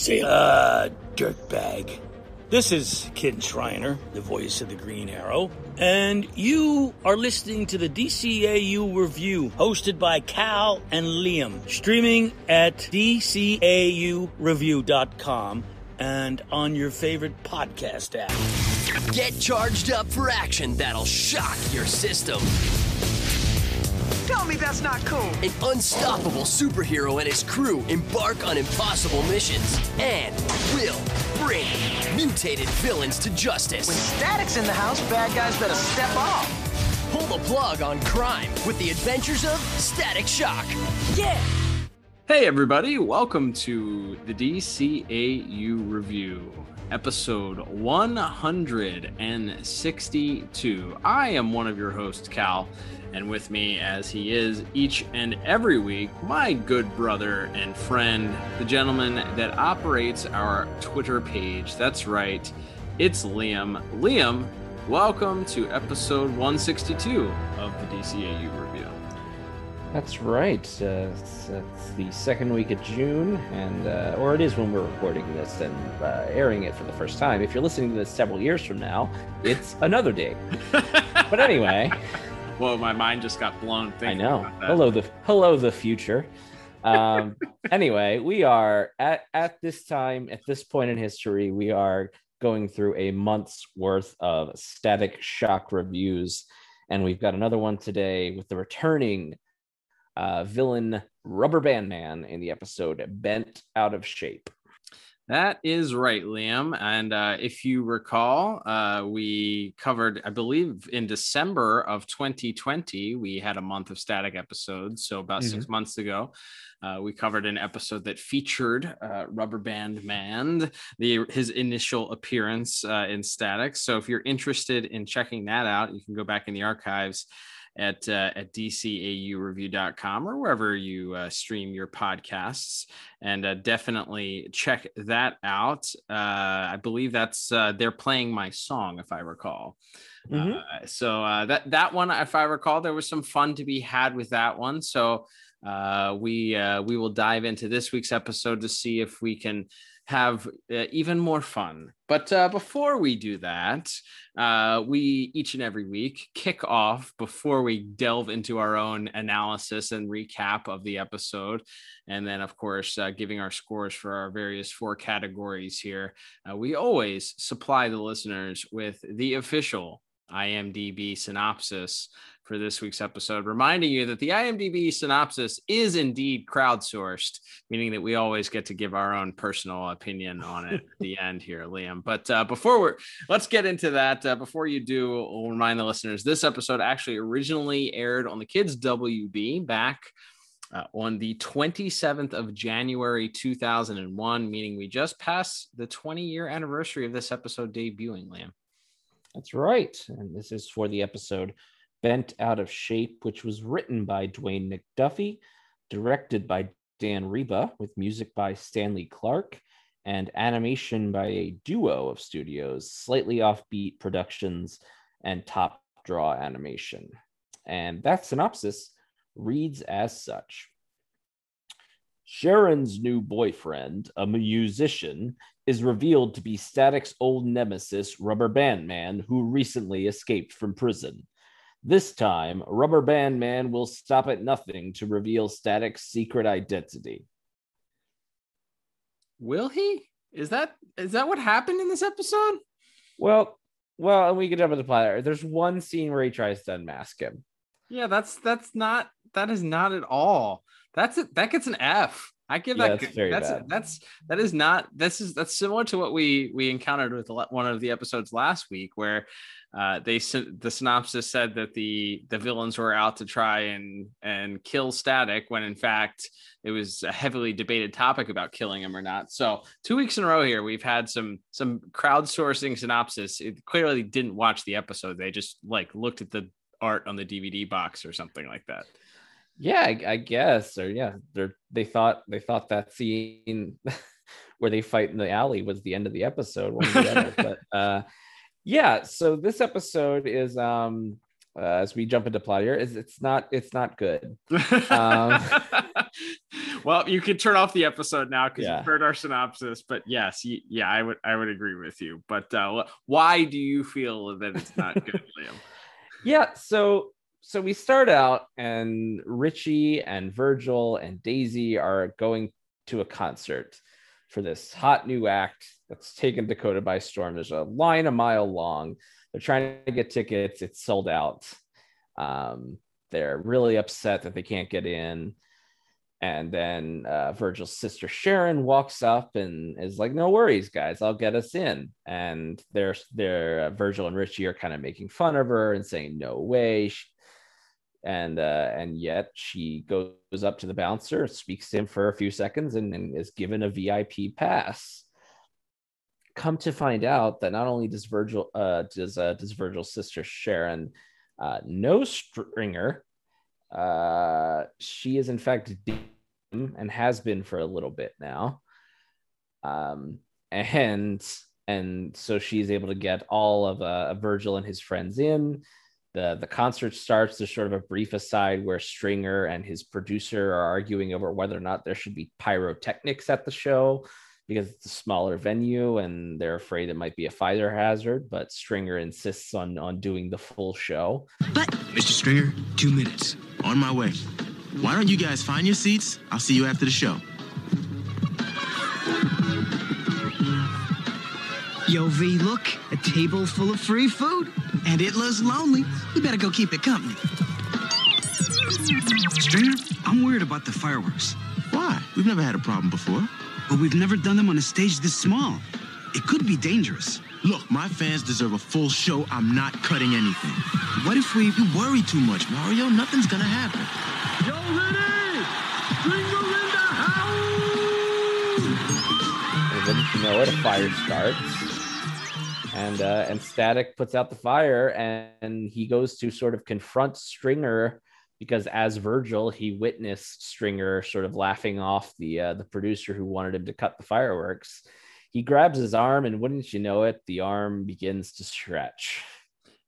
Say, uh, dirtbag. This is Kin Shriner, the voice of the Green Arrow, and you are listening to the DCAU Review, hosted by Cal and Liam, streaming at DCAUReview.com and on your favorite podcast app. Get charged up for action that'll shock your system. Tell me that's not cool. An unstoppable superhero and his crew embark on impossible missions and will bring mutated villains to justice. When Static's in the house, bad guys better step off. Pull the plug on crime with the adventures of Static Shock. Yeah! Hey, everybody, welcome to the DCAU Review, episode 162. I am one of your hosts, Cal, and with me, as he is each and every week, my good brother and friend, the gentleman that operates our Twitter page. That's right, it's Liam. Liam, welcome to episode 162 of the DCAU Review. That's right. Uh, it's, it's the second week of June, and uh, or it is when we're recording this and uh, airing it for the first time. If you're listening to this several years from now, it's another day. but anyway, Whoa, my mind just got blown. I know. Hello, the hello, the future. Um, anyway, we are at at this time, at this point in history, we are going through a month's worth of static shock reviews, and we've got another one today with the returning uh, villain Rubber Band Man in the episode Bent Out of Shape. That is right, Liam. And uh, if you recall, uh, we covered, I believe, in December of 2020, we had a month of static episodes. So about mm-hmm. six months ago, uh, we covered an episode that featured uh, Rubber Band Man, the his initial appearance uh, in Static. So if you're interested in checking that out, you can go back in the archives at uh, at dcaureview.com or wherever you uh, stream your podcasts. And uh, definitely check that out. Uh, i believe that's uh, they're playing my song if i recall. Mm-hmm. Uh, so that that one if i recall there was some fun to be had with that one. So we we will dive into this week's episode to see if we can have uh, even more fun. But uh, before we do that, uh, we each and every week kick off before we delve into our own analysis and recap of the episode. And then, of course, uh, giving our scores for our various four categories here. Uh, we always supply the listeners with the official IMDb synopsis for this week's episode, reminding you that the IMDb synopsis is indeed crowdsourced, meaning that we always get to give our own personal opinion on it at the end here, Liam. But uh, before we're let's get into that. Uh, before you do, we'll remind the listeners this episode actually originally aired on the Kids WB back. Uh, on the 27th of January 2001, meaning we just passed the 20 year anniversary of this episode debuting, Liam. That's right. And this is for the episode Bent Out of Shape, which was written by Dwayne McDuffie, directed by Dan Riba, with music by Stanley Clarke, and animation by a duo of studios, Slightly Offbeat Productions and Top Draw Animation. And that synopsis reads as such. Sharon's new boyfriend, a musician, is revealed to be Static's old nemesis, Rubber Band Man, who recently escaped from prison. This time, Rubber Band Man will stop at nothing to reveal Static's secret identity. Will he? Is that is that what happened in this episode? Well, well, and we could jump into plot. There's one scene where he tries to unmask him. Yeah, that's that's not that is not at all. That's it. That gets an F. I give Yeah, that that's good- very that's bad. that's that is not this is that's similar to what we we encountered with one of the episodes last week where uh they the synopsis said that the the villains were out to try and and kill static when in fact it was a heavily debated topic about killing him or not. So two weeks in a row here we've had some some crowdsourcing synopsis. It clearly didn't watch the episode. They just like looked at the art on the dvd box or something like that Yeah, I, I guess, or yeah, they they thought they thought that scene where they fight in the alley was the end of the episode, one the other. but uh, yeah, so this episode is um uh, as we jump into plot here is it's not it's not good. Um, well, you can turn off the episode now because Yeah. you've heard our synopsis. But yes, y- yeah, I would I would agree with you. But uh, why do you feel that it's not good, Liam? yeah so so we start out and richie and virgil and daisy are going to a concert for this hot new act that's taken dakota by storm. There's a line a mile long. They're trying to get tickets. It's sold out. Um, they're really upset that they can't get in. And then uh, Virgil's sister Sharon walks up and is like, "No worries, guys, I'll get us in." And they're they're uh, Virgil and Richie are kind of making fun of her and saying, "No way." She- and uh, and yet she goes up to the bouncer, speaks to him for a few seconds, and, and is given a VIP pass. Come to find out that not only does Virgil uh, does uh, does Virgil's sister Sharon uh, know Stringer, uh, she is in fact dim and has been for a little bit now. Um, and and so she's able to get all of uh, Virgil and his friends in. The the concert starts. There's sort of a brief aside where Stringer and his producer are arguing over whether or not there should be pyrotechnics at the show because it's a smaller venue and they're afraid it might be a fire hazard. But Stringer insists on on doing the full show. But Mr. Stringer, two minutes. On my way. Why don't you guys find your seats? I'll see you after the show. Yo, V, look, a table full of free food. And it looks lonely. We better go keep it company. Stringer, I'm worried about the fireworks, Why? We've never had a problem before. but we've never done them on a stage this small. It could be dangerous. Look, my fans deserve a full show. I'm not cutting anything. What if we. You worry too much, Mario. Nothing's gonna happen. Yo, ready? Stringer in the And wouldn't you know it, a fire starts. And uh, and Static puts out the fire and he goes to sort of confront Stringer because as Virgil, he witnessed Stringer sort of laughing off the uh, the producer who wanted him to cut the fireworks. He grabs his arm, and wouldn't you know it, the arm begins to stretch.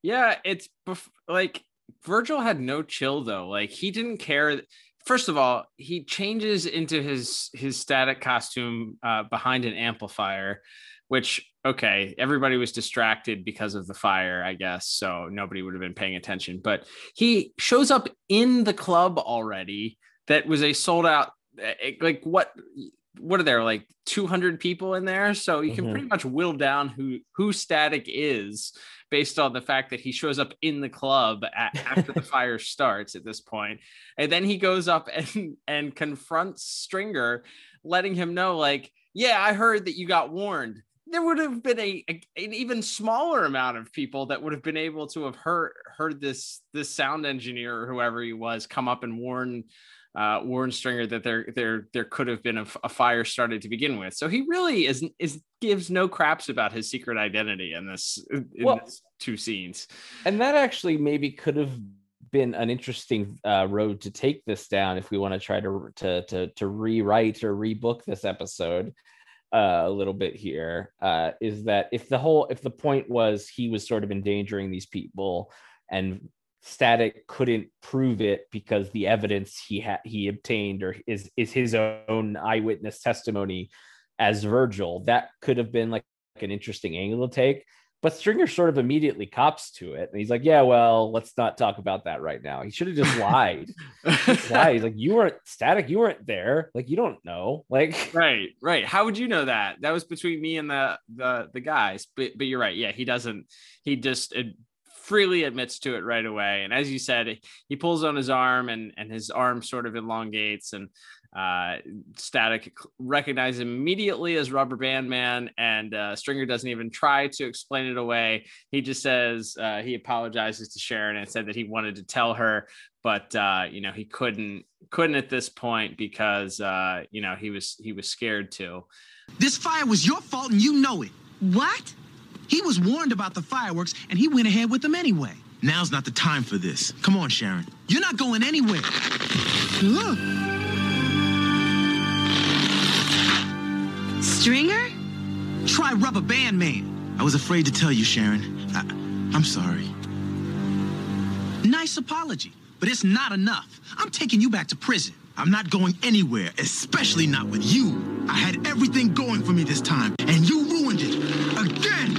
Yeah, it's bef- like Virgil had no chill though. Like he didn't care. First of all, he changes into his his static costume uh, behind an amplifier, which okay, everybody was distracted because of the fire, I guess. So nobody would have been paying attention. But he shows up in the club already. That was a sold out. eh, Like what? What are there like 200 people in there? So you can Mhm. pretty much whittle down who who Static is based on the fact that he shows up in the club a after the fire starts at this point and then he goes up and and confronts stringer letting him know like yeah i heard that you got warned there would have been a, a- an even smaller amount of people that would have been able to have heard heard this this sound engineer or whoever he was come up and warn uh, warn Stringer that there there there could have been a fire started to begin with. So he really is is gives no craps about his secret identity in this in Well- this two scenes. and that actually maybe could have been an interesting uh, road to take this down if we want to try to to to, to rewrite or rebook this episode uh, a little bit here uh, is that if the whole if the point was he was sort of endangering these people and static couldn't prove it because the evidence he had he obtained or is is his own eyewitness testimony as virgil that could have been like an interesting angle to take but Stringer sort of immediately cops to it. And he's like, yeah, well, let's not talk about that right now. He should have just lied. He's like, you weren't static. You weren't there. Like, you don't know. Like, right, right. How would you know that? That was between me and the the the guys. But but you're right. Yeah, he doesn't. He just uh, freely admits to it right away. And as you said, he pulls on his arm, and and his arm sort of elongates, and uh, Static recognizes immediately as Rubber Band Man, and uh, Stringer doesn't even try to explain it away. He just says uh, he apologizes to Sharon and said that he wanted to tell her, but uh, you know he couldn't couldn't at this point because uh, you know he was he was scared to. This fire was your fault, and you know it. What? He was warned about the fireworks, and he went ahead with them anyway. Now's not the time for this. Come on, Sharon. You're not going anywhere. Look. Stringer? Try Rubber Band Man. I was afraid to tell you, Sharon. I, I'm sorry. Nice apology, but it's not enough. I'm taking you back to prison. I'm not going anywhere, especially not with you. I had everything going for me this time, and you ruined it. Again!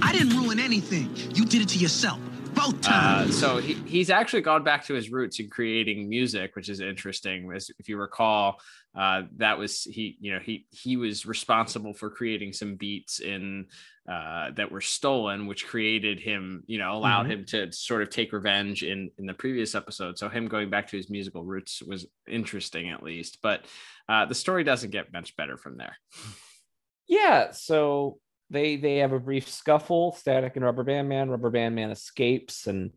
I didn't ruin anything. You did it to yourself. Both Uh, so he, he's actually gone back to his roots in creating music, which is interesting. As if you recall, uh, that was he. You know, he he was responsible for creating some beats in uh, that were stolen, which created him. You know, allowed Mhm. him to sort of take revenge in in the previous episode. So him going back to his musical roots was interesting, at least. But uh, the story doesn't get much better from there. Yeah, so they they have a brief scuffle, Static and Rubber Band Man. Rubber Band Man escapes and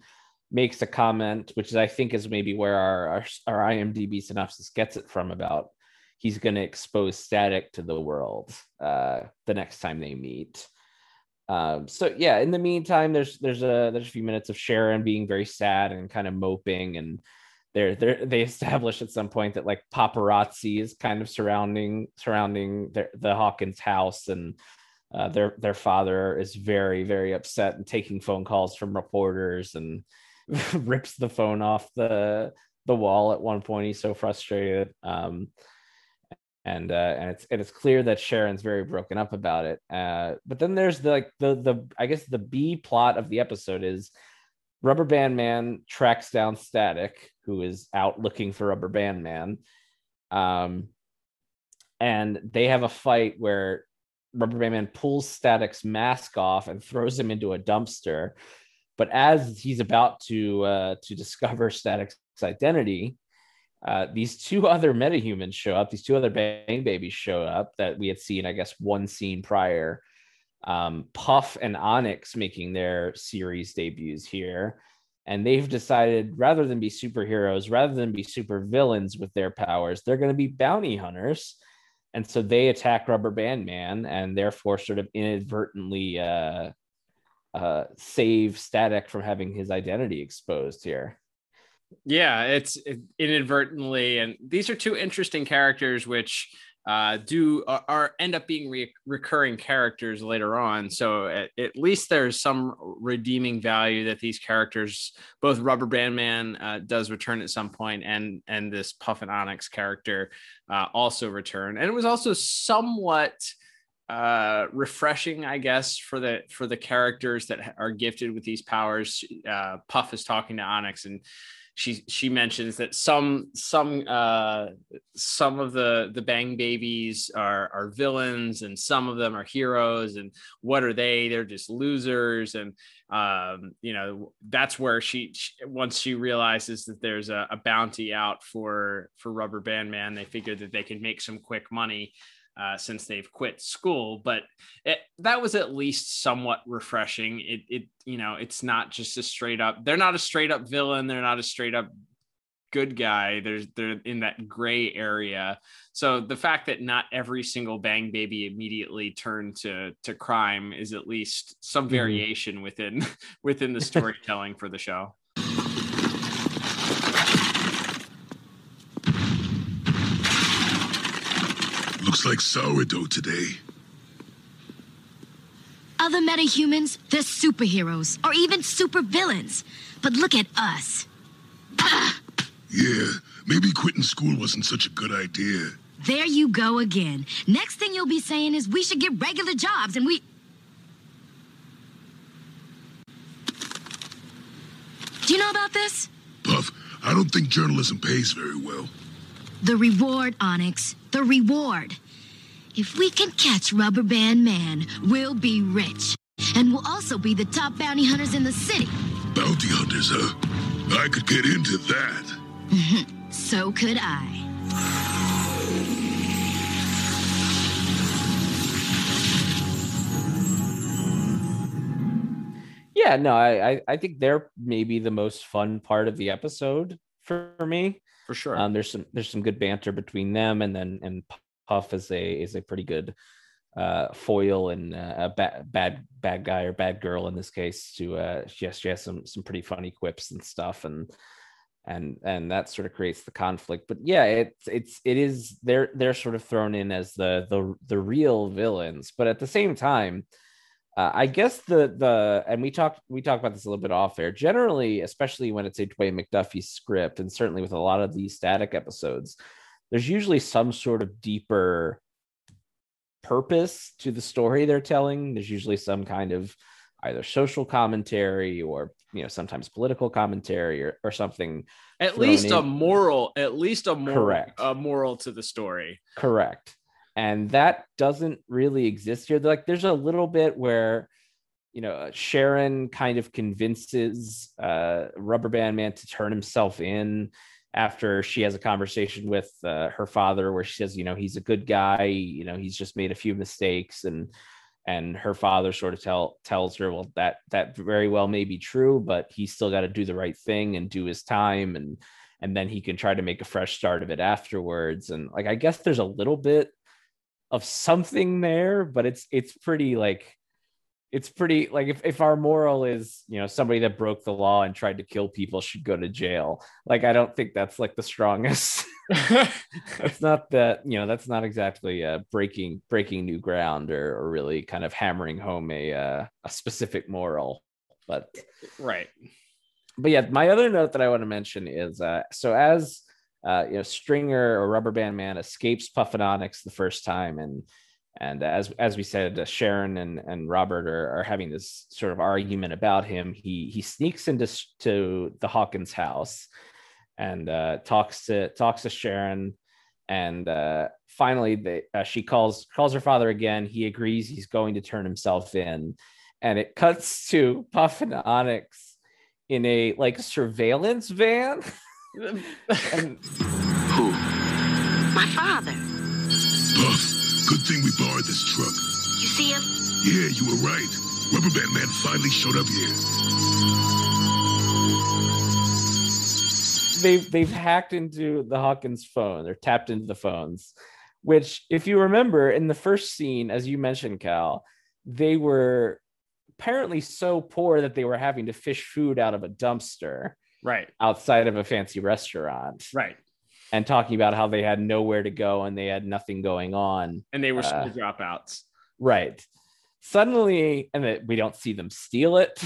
makes a comment, which is I think is maybe where our our, our IMDb synopsis gets it from about he's going to expose Static to the world uh, the next time they meet. Um, so yeah, in the meantime, there's there's a there's a few minutes of Sharon being very sad and kind of moping, and they're they're they establish at some point that like paparazzi is kind of surrounding surrounding the Hawkins house, and uh, their their father is very very upset and taking phone calls from reporters and rips the phone off the the wall at one point. He's so frustrated. Um, and uh, and it's and it's clear that Sharon's very broken up about it. Uh, but then there's the like the the I guess the B plot of the episode is Rubber Band Man tracks down Static, who is out looking for Rubber Band Man, um, and they have a fight where Rubber Man pulls Static's mask off and throws him into a dumpster. But as he's about to uh, to discover Static's identity, uh, these two other metahumans show up. These two other Bang Babies show up that we had seen, I guess, one scene prior. Um, Puff and Onyx making their series debuts here. And they've decided rather than be superheroes, rather than be super villains with their powers, they're going to be bounty hunters. And so they attack Rubber Band Man and therefore sort of inadvertently uh, uh, save Static from having his identity exposed here. Yeah, it's it- inadvertently, and these are two interesting characters, which uh, do are, are end up being re- recurring characters later on. So at, at least there's some redeeming value that these characters, both Rubber Band Man uh, does return at some point, and and this Puff and Onyx character uh, also return, and it was also somewhat uh refreshing i guess for the for the characters that are gifted with these powers uh puff is talking to onyx and she she mentions that some some uh some of the the bang babies are are villains and some of them are heroes and what are they? They're just losers. And um you know that's where she, she once she realizes that there's a, a bounty out for for rubber band man they figure that they can make some quick money uh, since they've quit school. But it, that was at least somewhat refreshing. It, it, you know, it's not just a straight up. They're not a straight up villain. They're not a straight up good guy. They're they're in that gray area. So the fact that not every single bang baby immediately turned to to crime is at least some variation within within the storytelling for the show. Looks like sourdough today. Other metahumans, they're superheroes or even supervillains. But look at us. Yeah, maybe quitting school wasn't such a good idea. There you go again. Next thing you'll be saying is we should get regular jobs and we. Do you know about this? Puff, I don't think journalism pays very well. The reward, Onyx. The reward. If we can catch Rubber Band Man, we'll be rich. and we'll also be the top bounty hunters in the city. Bounty hunters, huh? I could get into that. so could I. Yeah, no, I, I I think they're maybe the most fun part of the episode for me. For sure. Um, there's some there's some good banter between them, and then and Puff is a is a pretty good uh, foil and uh, a bad bad bad guy or bad girl in this case. To uh, she has she has some some pretty funny quips and stuff, and and and that sort of creates the conflict. But yeah, it's it's it is they're they're sort of thrown in as the the the real villains, but at the same time. Uh, I guess the the and we talked we talked about this a little bit off air. Generally, especially when it's a Dwayne McDuffie script, and certainly with a lot of these static episodes, there's usually some sort of deeper purpose to the story they're telling. There's usually some kind of either social commentary or you know sometimes political commentary or, or something. At least a moral, at least a moral, Correct. a moral to the story. Correct. And that doesn't really exist here. Like there's a little bit where, you know, Sharon kind of convinces uh, Rubber Band Man to turn himself in after she has a conversation with uh, her father where she says, you know, he's a good guy, you know, he's just made a few mistakes and and her father sort of tell tells her, well, that that very well may be true, but he's still got to do the right thing and do his time and and then he can try to make a fresh start of it afterwards. And like I guess there's a little bit of something there, but it's it's pretty like it's pretty like if, if our moral is you know somebody that broke the law and tried to kill people should go to jail like i don't think that's like the strongest that's not that you know that's not exactly uh breaking breaking new ground or, or really kind of hammering home a uh, a specific moral but Right. but yeah, my other note that I want to mention is uh, so as uh, you know, Stringer or Rubber Band Man escapes Puff and the first time, and and as as we said, uh, Sharon and and Robert are, are having this sort of argument about him. He he sneaks into to the Hawkins house and uh, talks to talks to Sharon, and uh, finally they, uh, she calls calls her father again. He agrees he's going to turn himself in, and it cuts to Puff and Onyx in a like surveillance van. and Who? My father. Puff, good thing we borrowed this truck. You see him? Yeah, you were right. Rubber Band Man finally showed up here. they've they've hacked into the Hawkins phone. They're tapped into the phones, which, if you remember, in the first scene, as you mentioned, Cal, they were apparently so poor that they were having to fish food out of a dumpster Right. outside of a fancy restaurant. Right. And talking about how they had nowhere to go and they had nothing going on. And they were Uh, school dropouts. Right. Suddenly, and that we don't see them steal it.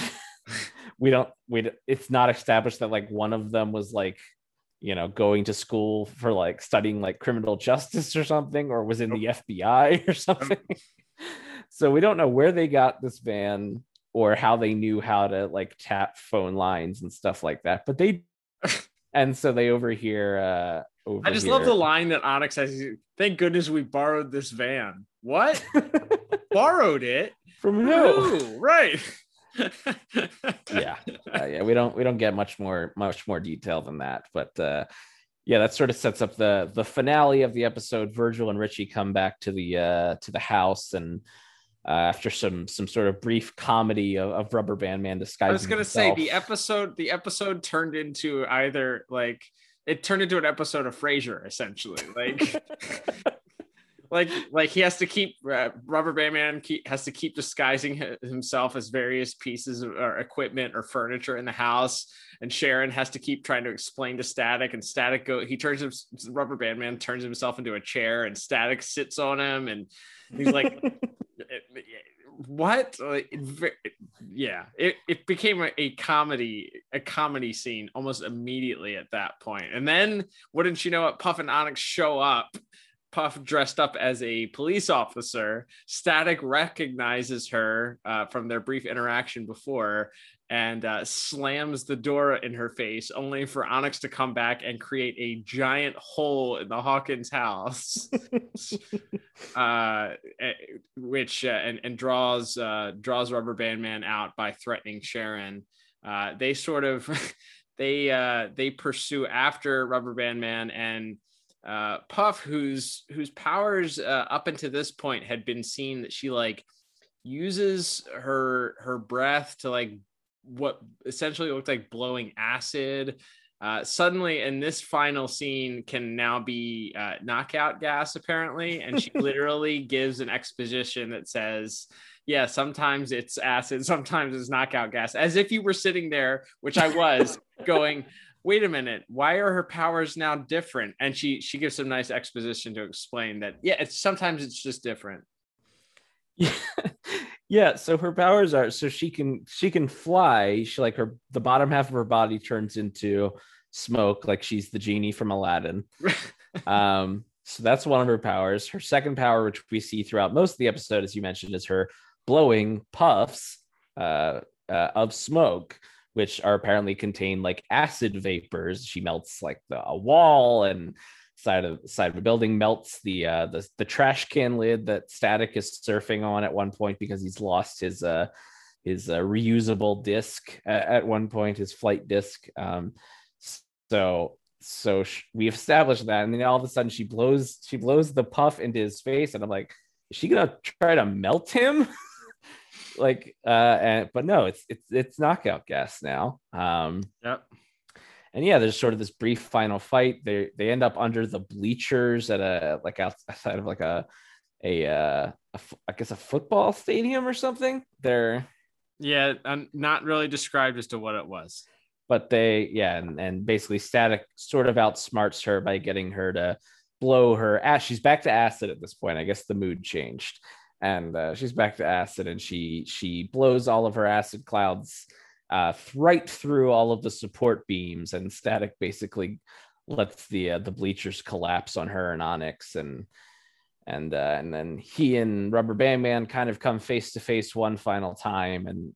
we don't. We. It's not established that like one of them was like, you know, going to school for like studying like criminal justice or something, or was in the FBI or something. so we don't know where they got this van or how they knew how to like tap phone lines and stuff like that. But they, and so they overhear. uh I just love the line that Onyx has. Thank goodness we borrowed this van. What? borrowed it from who? Right. yeah uh, yeah we don't we don't get much more much more detail than that but uh yeah that sort of sets up the the finale of the episode virgil and richie come back to the uh to the house and uh, after some some sort of brief comedy of, of rubber band man disguising I was gonna say the episode. The episode turned into either like it turned into an episode of Frasier, essentially. Like, like, like he has to keep uh, Rubber Band Man keep, has to keep disguising himself as various pieces of or equipment or furniture in the house, and Sharon has to keep trying to explain to Static, and Static go. He turns him. Rubber Band Man turns himself into a chair, and Static sits on him, and he's like. what Like, it yeah it, it became a, a comedy a comedy scene almost immediately at that point and then wouldn't you know it puff and onyx show up Puff dressed up as a police officer. Static recognizes her uh, from their brief interaction before and uh, slams the door in her face, only for Onyx to come back and create a giant hole in the Hawkins house, uh, eh, which uh, and and draws uh, draws Rubber Band Man out by threatening Sharon. Uh, they sort of they uh, they pursue after Rubber Band Man and uh, Puff, whose whose powers uh, up until this point had been seen that she like uses her her breath to like what essentially looked like blowing acid. Uh, suddenly, in this final scene, can now be uh, knockout gas apparently, and she literally gives an exposition that says, "Yeah, sometimes it's acid, sometimes it's knockout gas," as if you were sitting there, which I was, going, "Wait a minute, why are her powers now different?" And she she gives some nice exposition to explain that, yeah, it's sometimes it's just different. Yeah. yeah so her powers are so she can she can fly she like her the bottom half of her body turns into smoke like she's the genie from aladdin um so that's one of her powers her second power which we see throughout most of the episode as you mentioned is her blowing puffs uh, uh of smoke which are apparently contain like acid vapors. She melts like the, a wall and side of side of a building melts the uh the, the trash can lid that static is surfing on at one point because he's lost his uh his uh, reusable disc at, at, one point his flight disc. Um so so sh- we established that and then all of a sudden she blows she blows the puff into his face and i'm like is she gonna try to melt him like uh and but no it's it's it's knockout gas now um yep and yeah, there's sort of this brief final fight. They they end up under the bleachers at a like outside of like a a, uh, a I guess a football stadium or something. They're yeah, I'm not really described as to what it was. But they yeah, and, and basically Static sort of outsmarts her by getting her to blow her ass. She's back to acid at this point. I guess the mood changed, and uh, she's back to acid, and she she blows all of her acid clouds uh, right through all of the support beams, and Static basically lets the uh, the bleachers collapse on her and Onyx, and and uh, and then he and Rubber Band Man kind of come face to face one final time, and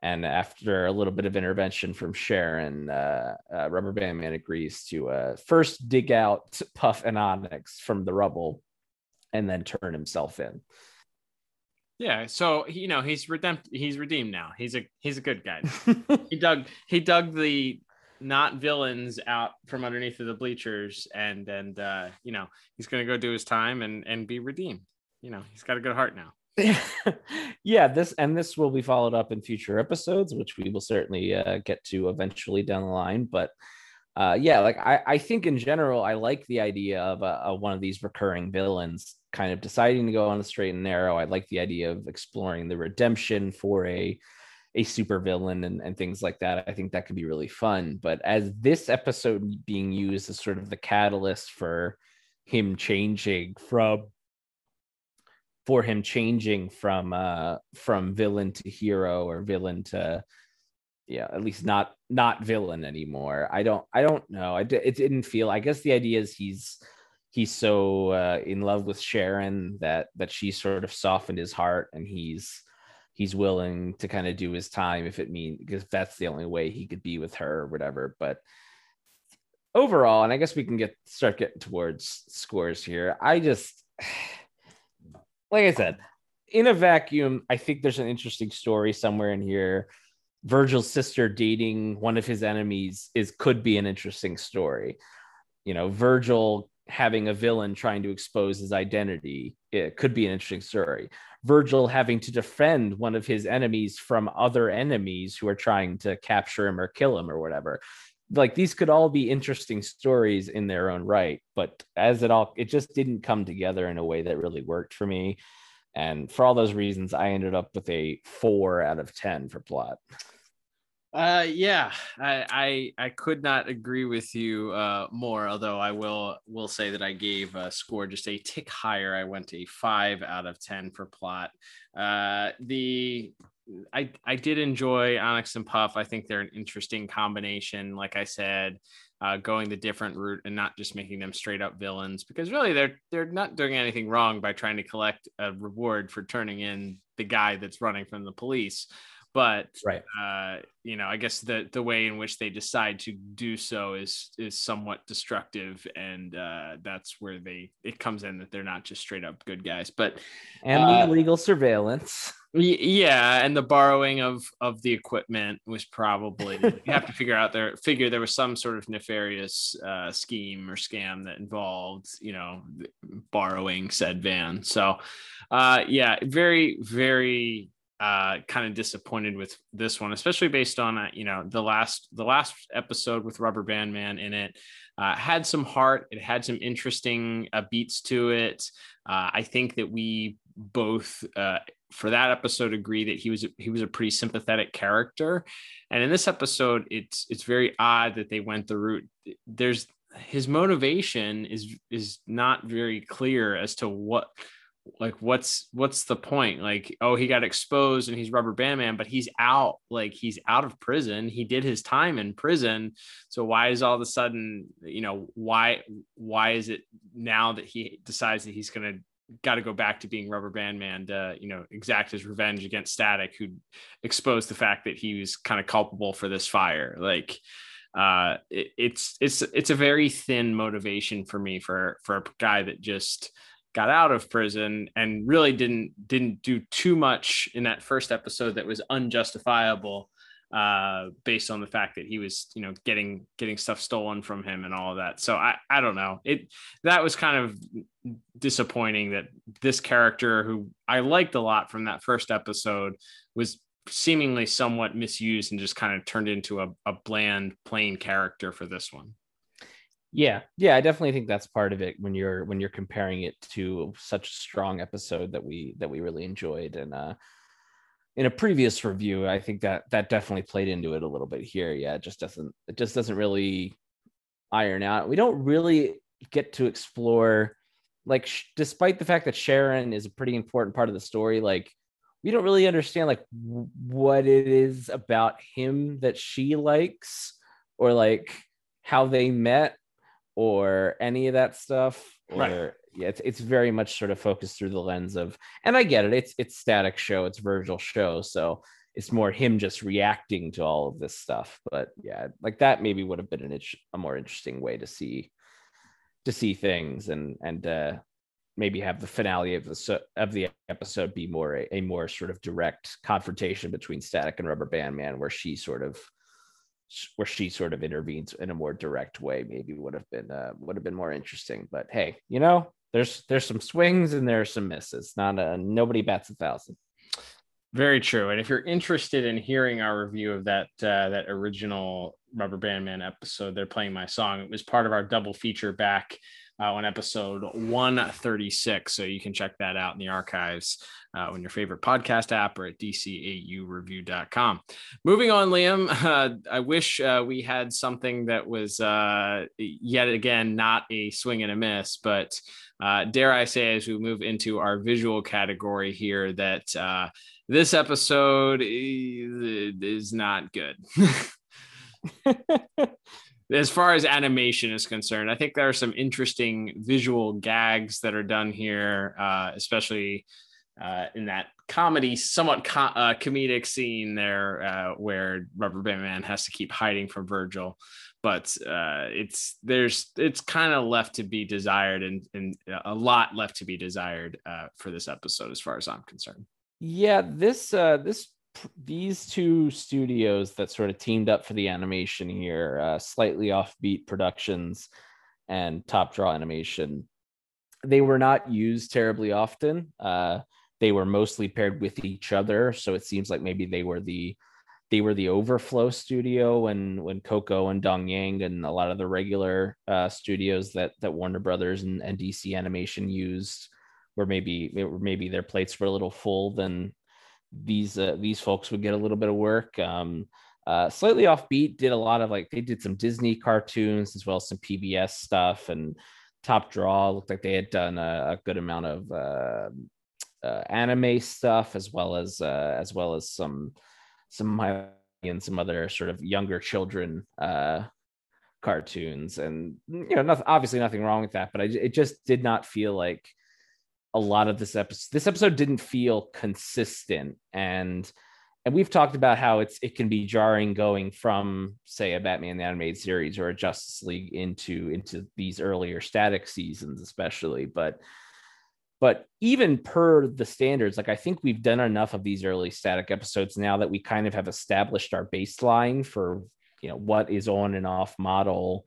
and after a little bit of intervention from Sharon, uh, uh, Rubber Band Man agrees to uh, first dig out Puff and Onyx from the rubble, and then turn himself in. Yeah, so you know he's redeemed. He's redeemed now. He's a he's a good guy. he dug he dug the not villains out from underneath of the bleachers, and and uh, you know he's gonna go do his time and and be redeemed. You know he's got a good heart now. yeah, this and this will be followed up in future episodes, which we will certainly uh, get to eventually down the line. But uh, yeah, like I, I think in general, I like the idea of a, a one of these recurring villains kind of deciding to go on the straight and narrow. I like the idea of exploring the redemption for a a super villain and, and things like that. I think that could be really fun. But as this episode being used as sort of the catalyst for him changing from for him changing from uh from villain to hero or villain to yeah at least not not villain anymore. I don't i don't know. I, it didn't feel i guess the idea is he's he's so uh, in love with sharon that that she sort of softened his heart and he's he's willing to kind of do his time if it means because that's the only way he could be with her or whatever but overall and i guess we can get start getting towards scores here. I just like i said in a vacuum i think there's an interesting story somewhere in here Virgil's sister dating one of his enemies is could be an interesting story. You know, Virgil having a villain trying to expose his identity it could be an interesting story. Virgil having to defend one of his enemies from other enemies who are trying to capture him or kill him or whatever. Like these could all be interesting stories in their own right, but as it all it just didn't come together in a way that really worked for me. And for all those reasons, I ended up with a four out of 10 for plot. Uh, yeah, I, I, I could not agree with you uh, more. Although I will will say that I gave a score just a tick higher. I went a five out of ten for plot. Uh, the I I did enjoy Onyx and Puff. I think they're an interesting combination. Like I said, uh, going the different route and not just making them straight up villains because really they're they're not doing anything wrong by trying to collect a reward for turning in the guy that's running from the police but right. uh, you know i guess the the way in which they decide to do so is is somewhat destructive and uh, that's where they it comes in that they're not just straight up good guys but and uh, the illegal surveillance. yeah and the borrowing of of the equipment was probably you have to figure out there figure there was some sort of nefarious uh, scheme or scam that involved you know borrowing said van. So uh yeah very very uh, kind of disappointed with this one, especially based on uh, you know the last the last episode with Rubber Band Man in it uh, had some heart. It had some interesting uh, beats to it. Uh, I think that we both uh, for that episode agree that he was he was a pretty sympathetic character, and in this episode, it's it's very odd that they went the route. There's his motivation is is not very clear as to what like what's what's the point? Like oh he got exposed and he's rubber band man but he's out like he's out of prison. He did his time in prison. So why is all of a sudden you know why why is it now that he decides that he's going to got to go back to being rubber band man to you know exact his revenge against static who exposed the fact that he was kind of culpable for this fire? Like uh it, it's it's it's a very thin motivation for me for for a guy that just got out of prison and really didn't didn't do too much in that first episode that was unjustifiable uh based on the fact that he was you know getting getting stuff stolen from him and all of that. So i i don't know. It that was kind of disappointing that this character who i liked a lot from that first episode was seemingly somewhat misused and just kind of turned into a, a bland plain character for this one yeah. Yeah i definitely think that's part of it when you're when you're comparing it to such a strong episode that we that we really enjoyed. And uh in a previous review i think that that definitely played into it a little bit here. Yeah it just doesn't it just doesn't really iron out. We don't really get to explore like sh- despite the fact that sharon is a pretty important part of the story like we don't really understand like w- what it is about him that she likes or like how they met or any of that stuff or right. yeah it's, it's very much sort of focused through the lens of and i get it it's it's static show it's virgil show so it's more him just reacting to all of this stuff but yeah like that maybe would have been an itch, a more interesting way to see to see things and and uh maybe have the finale of the of the episode be more a, a more sort of direct confrontation between static and rubber band man where she sort of where she sort of intervenes in a more direct way maybe would have been uh, would have been more interesting but hey you know there's there's some swings and there's some misses not a nobody bats a thousand very true and if you're interested in hearing our review of that uh, that original rubber band man episode they're playing my song it was part of our double feature back uh, on episode 136. So you can check that out in the archives uh, on your favorite podcast app or at dcaureview.com. Moving on, Liam, uh, I wish uh, we had something that was uh, yet again not a swing and a miss, but uh, dare I say, as we move into our visual category here, that this episode is, is not good. as far as animation is concerned, I think there are some interesting visual gags that are done here, uh, especially uh, in that comedy, somewhat co- uh, comedic scene there uh, where Rubber Band Man has to keep hiding from Virgil. But uh, it's there's it's kind of left to be desired, and, and a lot left to be desired uh, for this episode, as far as I'm concerned. Yeah, this this these two studios that sort of teamed up for the animation here, uh, slightly offbeat productions and top draw animation, they were not used terribly often. Uh, they were mostly paired with each other, so it seems like maybe they were the they were the overflow studio when when Koko and Dong Yang and a lot of the regular uh, studios that that Warner Brothers and, and DC Animation used where maybe maybe their plates were a little full then these uh, these folks would get a little bit of work. Um, uh, slightly offbeat, did a lot of like they did some Disney cartoons as well as some PBS stuff and Top Draw looked like they had done a, a good amount of uh, uh, anime stuff as well as uh, as well as some some my and some other sort of younger children uh, cartoons, and you know, nothing, obviously nothing wrong with that, but I, it just did not feel like a lot of this episode. This episode didn't feel consistent, and and we've talked about how it's it can be jarring going from say a Batman the animated series or a Justice League into into these earlier static seasons, especially, but but even per the standards like i think we've done enough of these early static episodes now that we kind of have established our baseline for you know what is on and off model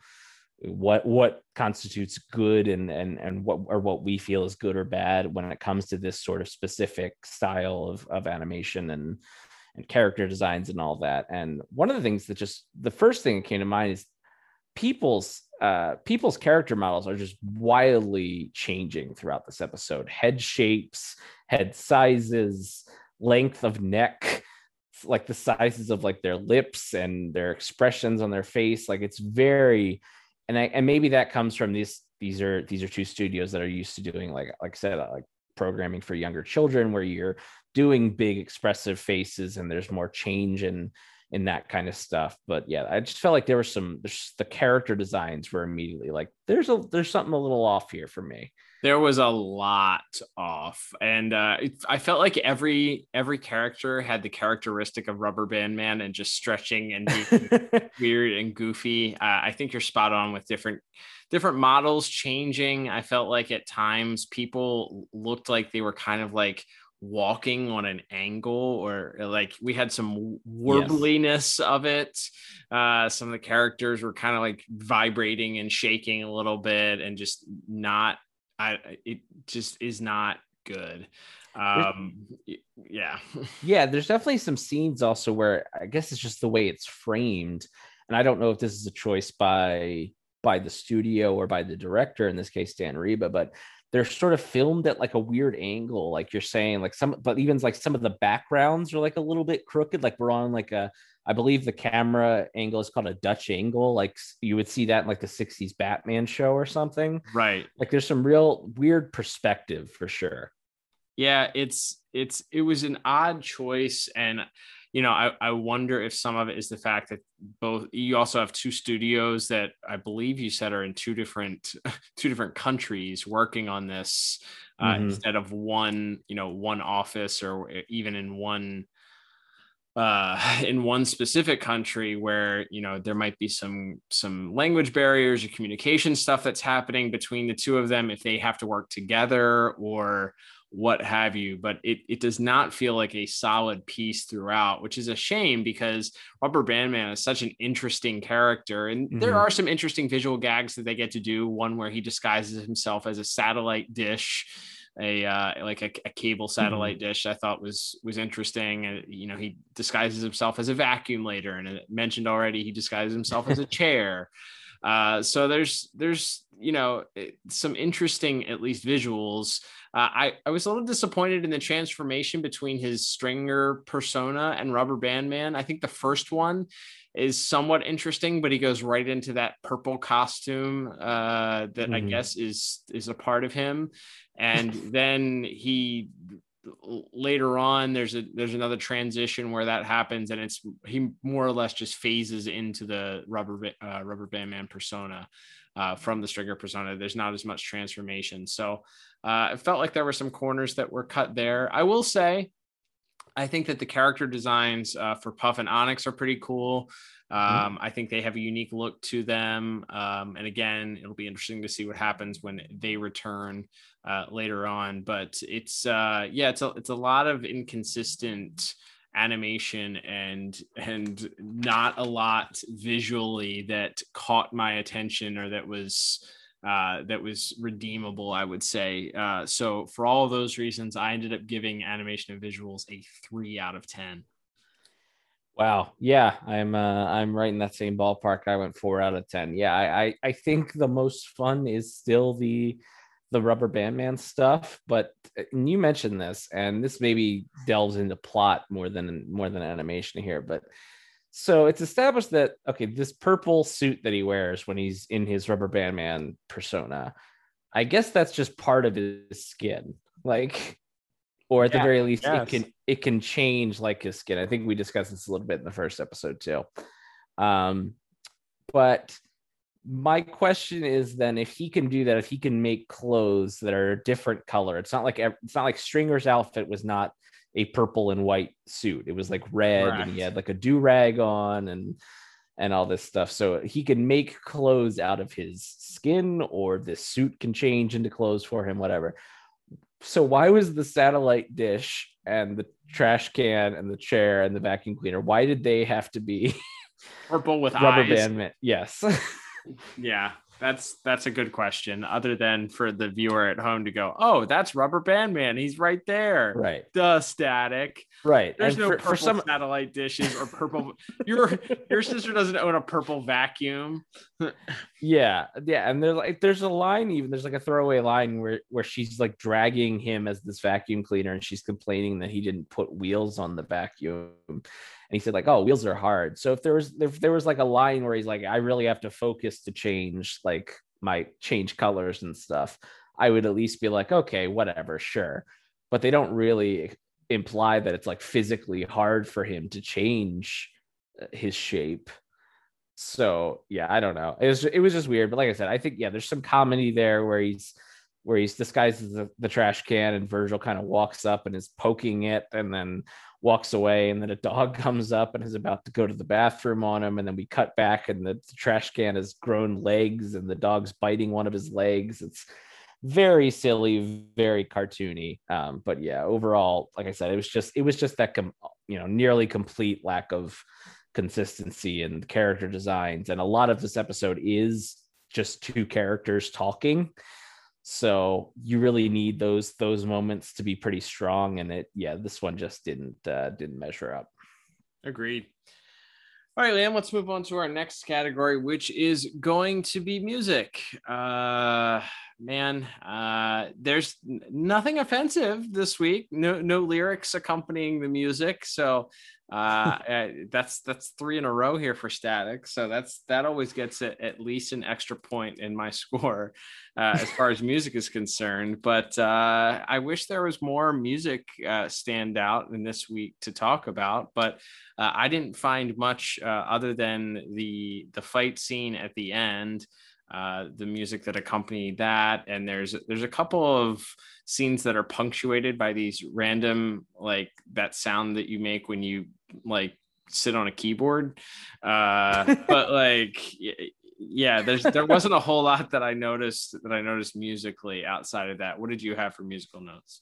what what constitutes good and and and what or what we feel is good or bad when it comes to this sort of specific style of of animation and and character designs and all that. And one of the things that just the first thing that came to mind is people's uh, people's character models are just wildly changing throughout this episode. Head shapes, head sizes, length of neck, like the sizes of like their lips and their expressions on their face. Like it's very, and I, and maybe that comes from these. These are these are two studios that are used to doing like like I said like programming for younger children where you're doing big expressive faces and there's more change in in that kind of stuff. But yeah, I just felt like there were some there's, the character designs were immediately like there's a there's something a little off here for me. There was a lot off, and uh, it, I felt like every every character had the characteristic of Rubber Band Man and just stretching and weird and goofy. Uh, I think you're spot on with different different models changing. I felt like at times people looked like they were kind of like walking on an angle or like we had some warbliness yes. of it. Uh some of the characters were kind of like vibrating and shaking a little bit and just not i it just is not good. Um yeah. Yeah there's definitely some scenes also where i guess it's just the way it's framed and i don't know if this is a choice by by the studio or by the director in this case dan riba but they're sort of filmed at like a weird angle like you're saying like some but even like some of the backgrounds are like a little bit crooked like we're on like a i believe the camera angle is called a dutch angle like you would see that in like the 60s batman show or something. Right. Like there's some real weird perspective for sure. Yeah it's it's it was an odd choice and you know, I, I wonder if some of it is the fact that both you also have two studios that I believe you said are in two different two different countries working on this uh, mm-hmm. instead of one, you know, one office or even in one uh in one specific country where you know there might be some some language barriers or communication stuff that's happening between the two of them if they have to work together or what have you, but it, it does not feel like a solid piece throughout, which is a shame because Rubber Band Man is such an interesting character. And mm-hmm. there are some interesting visual gags that they get to do. One where he disguises himself as a satellite dish, a uh, like a, a cable satellite mm-hmm. dish. I thought was was interesting. And you know, he disguises himself as a vacuum later, and it mentioned already he disguises himself as a chair. Uh, so there's there's you know some interesting at least visuals uh, I, I was a little disappointed in the transformation between his stringer persona and rubber band man. I think the first one is somewhat interesting, but he goes right into that purple costume uh, that mm. I mm-hmm. guess is is a part of him, and then he later on there's a there's another transition where that happens and it's he more or less just phases into the rubber uh, rubber band man persona uh, from the stringer persona there's not as much transformation so uh, it felt like there were some corners that were cut there. I will say, I think that the character designs uh, for Puff and Onyx are pretty cool. Mm-hmm. Um, I think they have a unique look to them. Um, and again, it'll be interesting to see what happens when they return uh, later on. But it's uh, yeah, it's a it's a lot of inconsistent animation and and not a lot visually that caught my attention or that was uh, that was redeemable, I would say. Uh, so for all those reasons, I ended up giving animation and visuals a three out of ten. Wow. Yeah, I'm uh, I'm right in that same ballpark. I went four out of ten. Yeah, I, I I think the most fun is still the the rubber band man stuff but uh, you mentioned this and this maybe delves into plot more than more than animation here but so it's established that okay, this purple suit that he wears when he's in his rubber band man persona, I guess that's just part of his skin. Like, or at the very least yes. it can it can change like his skin i think we discussed this a little bit in the first episode too um but my question is then if he can do that if he can make clothes that are a different color. It's not like it's not like stringer's outfit was not a purple and white suit. It was like red and he had like a do-rag on and and all this stuff. So he can make clothes out of his skin or this suit can change into clothes for him whatever. So why was the satellite dish and the trash can and the chair and the vacuum cleaner why did they have to be Purple with rubber eyes. band yes Yeah, that's that's a good question. Other than for the viewer at home to go, oh, that's Rubber Band Man. He's right there. right Duh, static. right There's And no for, purple for some satellite dishes or purple. your your sister doesn't own a purple vacuum. yeah yeah and there's like there's a line even there's like a throwaway line where where she's like dragging him as this vacuum cleaner and she's complaining that he didn't put wheels on the vacuum and he said like oh wheels are hard. So if there was if there was like a line where he's like i really have to focus to change like my change colors and stuff i would at least be like okay whatever sure. But they don't really imply that it's like physically hard for him to change uh, his shape. So yeah i don't know. It was it was just weird. But like i said i think yeah there's some comedy there where he's where he's disguised as the, the trash can and virgil kind of walks up and is poking it and then walks away and then a dog comes up and is about to go to the bathroom on him and then we cut back and the, the trash can has grown legs and the dog's biting one of his legs. It's very silly very cartoony. Um but yeah overall like i said it was just it was just that com- you know nearly complete lack of consistency and character designs. And a lot of this episode is just two characters talking so you really need those those moments to be pretty strong and it yeah this one just didn't uh didn't measure up Agreed. All right, Liam, let's move on to our next category, which is going to be music. Uh man, uh there's nothing offensive this week. No no lyrics accompanying the music. So uh that's that's three in a row here for static. So that's that always gets it at least an extra point in my score uh, as far as music is concerned. But uh, I wish there was more music uh, stand out in this week to talk about. But uh, I didn't find much uh, other than the the fight scene at the end, uh, the music that accompanied that, and there's there's a couple of scenes that are punctuated by these random like that sound that you make when you like sit on a keyboard. Uh, but like. yeah there's there wasn't a whole lot that i noticed that i noticed musically outside of that. What did you have for musical notes?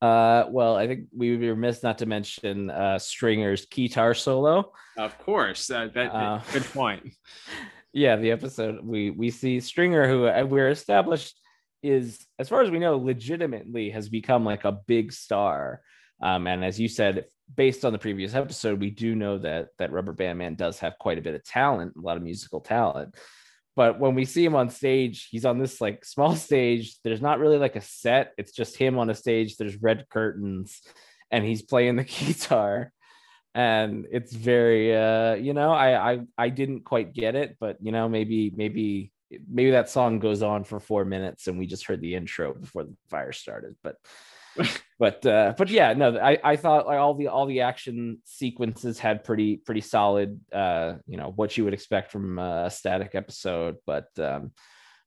Uh well i think we would be remiss not to mention uh stringer's guitar solo. Of course. Uh, that Uh, good point yeah the episode we we see stringer who uh, we're established is as far as we know legitimately has become like a big star. Um and as you said based on the previous episode we do know that that rubber band man does have quite a bit of talent a lot of musical talent. But when we see him on stage he's on this like small stage. There's not really like a set. It's just him on a stage. There's red curtains and he's playing the guitar and it's very uh you know I, I i didn't quite get it but you know maybe maybe maybe that song goes on for four minutes and we just heard the intro before the fire started but but uh but yeah no i i thought like all the all the action sequences had pretty pretty solid uh you know what you would expect from a static episode but um